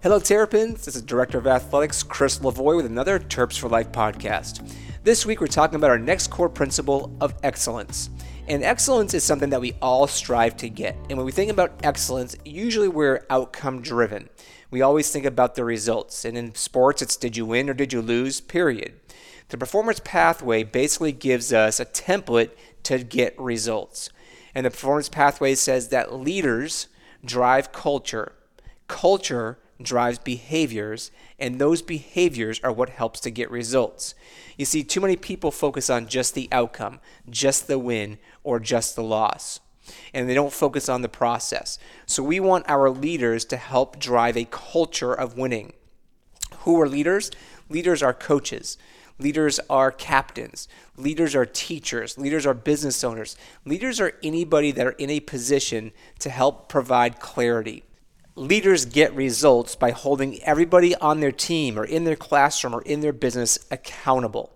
Hello, Terrapins. This is Director of Athletics Chris Lavoie with another Terps for Life podcast. This week, we're talking about our next core principle of excellence. And excellence is something that we all strive to get. And when we think about excellence, usually we're outcome driven. We always think about the results. And in sports, it's did you win or did you lose, period. The performance pathway basically gives us a template to get results. And the performance pathway says that leaders drive culture. Culture drives behaviors, and those behaviors are what helps to get results. You see, too many people focus on just the outcome, just the win, or just the loss. And they don't focus on the process. So, we want our leaders to help drive a culture of winning. Who are leaders? Leaders are coaches. Leaders are captains. Leaders are teachers. Leaders are business owners. Leaders are anybody that are in a position to help provide clarity leaders get results by holding everybody on their team or in their classroom or in their business accountable.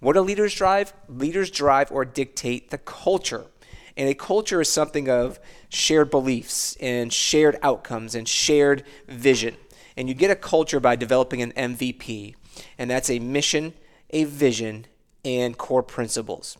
What do leaders drive? Leaders drive or dictate the culture. And a culture is something of shared beliefs and shared outcomes and shared vision. And you get a culture by developing an MVP, and that's a mission, a vision, and core principles.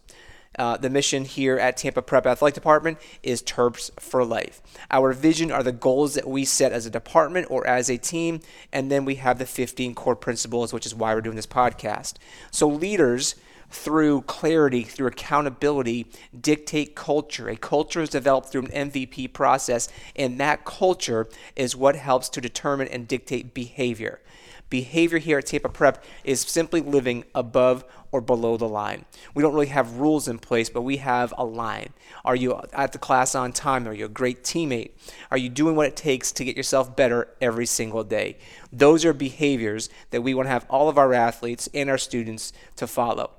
Uh, the mission here at Tampa Prep Athletic Department is Terps for Life. Our vision are the goals that we set as a department or as a team, and then we have the 15 core principles, which is why we're doing this podcast. So, leaders, through clarity, through accountability, dictate culture. A culture is developed through an MVP process, and that culture is what helps to determine and dictate behavior. Behavior here at Tampa Prep is simply living above or below the line. We don't really have rules in place, but we have a line. Are you at the class on time? Are you a great teammate? Are you doing what it takes to get yourself better every single day? Those are behaviors that we want to have all of our athletes and our students to follow.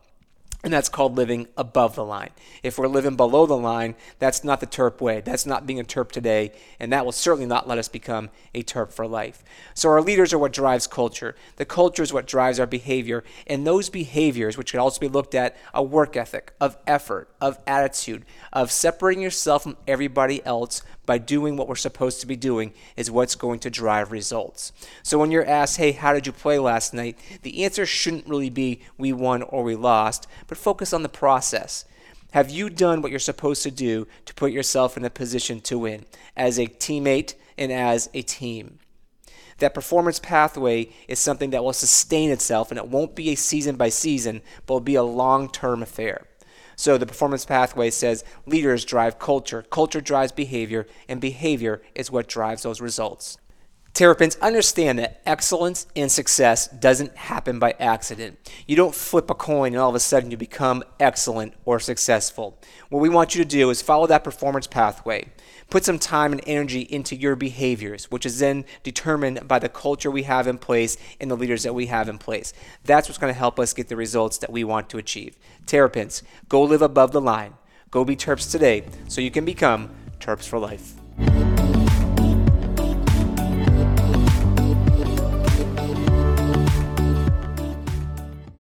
And that's called living above the line. If we're living below the line, that's not the Terp way. That's not being a Terp today. And that will certainly not let us become a Terp for life. So our leaders are what drives culture. The culture is what drives our behavior. And those behaviors, which can also be looked at a work ethic, of effort, of attitude, of separating yourself from everybody else by doing what we're supposed to be doing, is what's going to drive results. So when you're asked, hey, how did you play last night? The answer shouldn't really be we won or we lost but focus on the process. Have you done what you're supposed to do to put yourself in a position to win as a teammate and as a team? That performance pathway is something that will sustain itself and it won't be a season by season, but will be a long term affair. So the performance pathway says leaders drive culture, culture drives behavior, and behavior is what drives those results. Terrapins, understand that excellence and success doesn't happen by accident. You don't flip a coin and all of a sudden you become excellent or successful. What we want you to do is follow that performance pathway. Put some time and energy into your behaviors, which is then determined by the culture we have in place and the leaders that we have in place. That's what's going to help us get the results that we want to achieve. Terrapins, go live above the line. Go be Terps today so you can become Terps for life.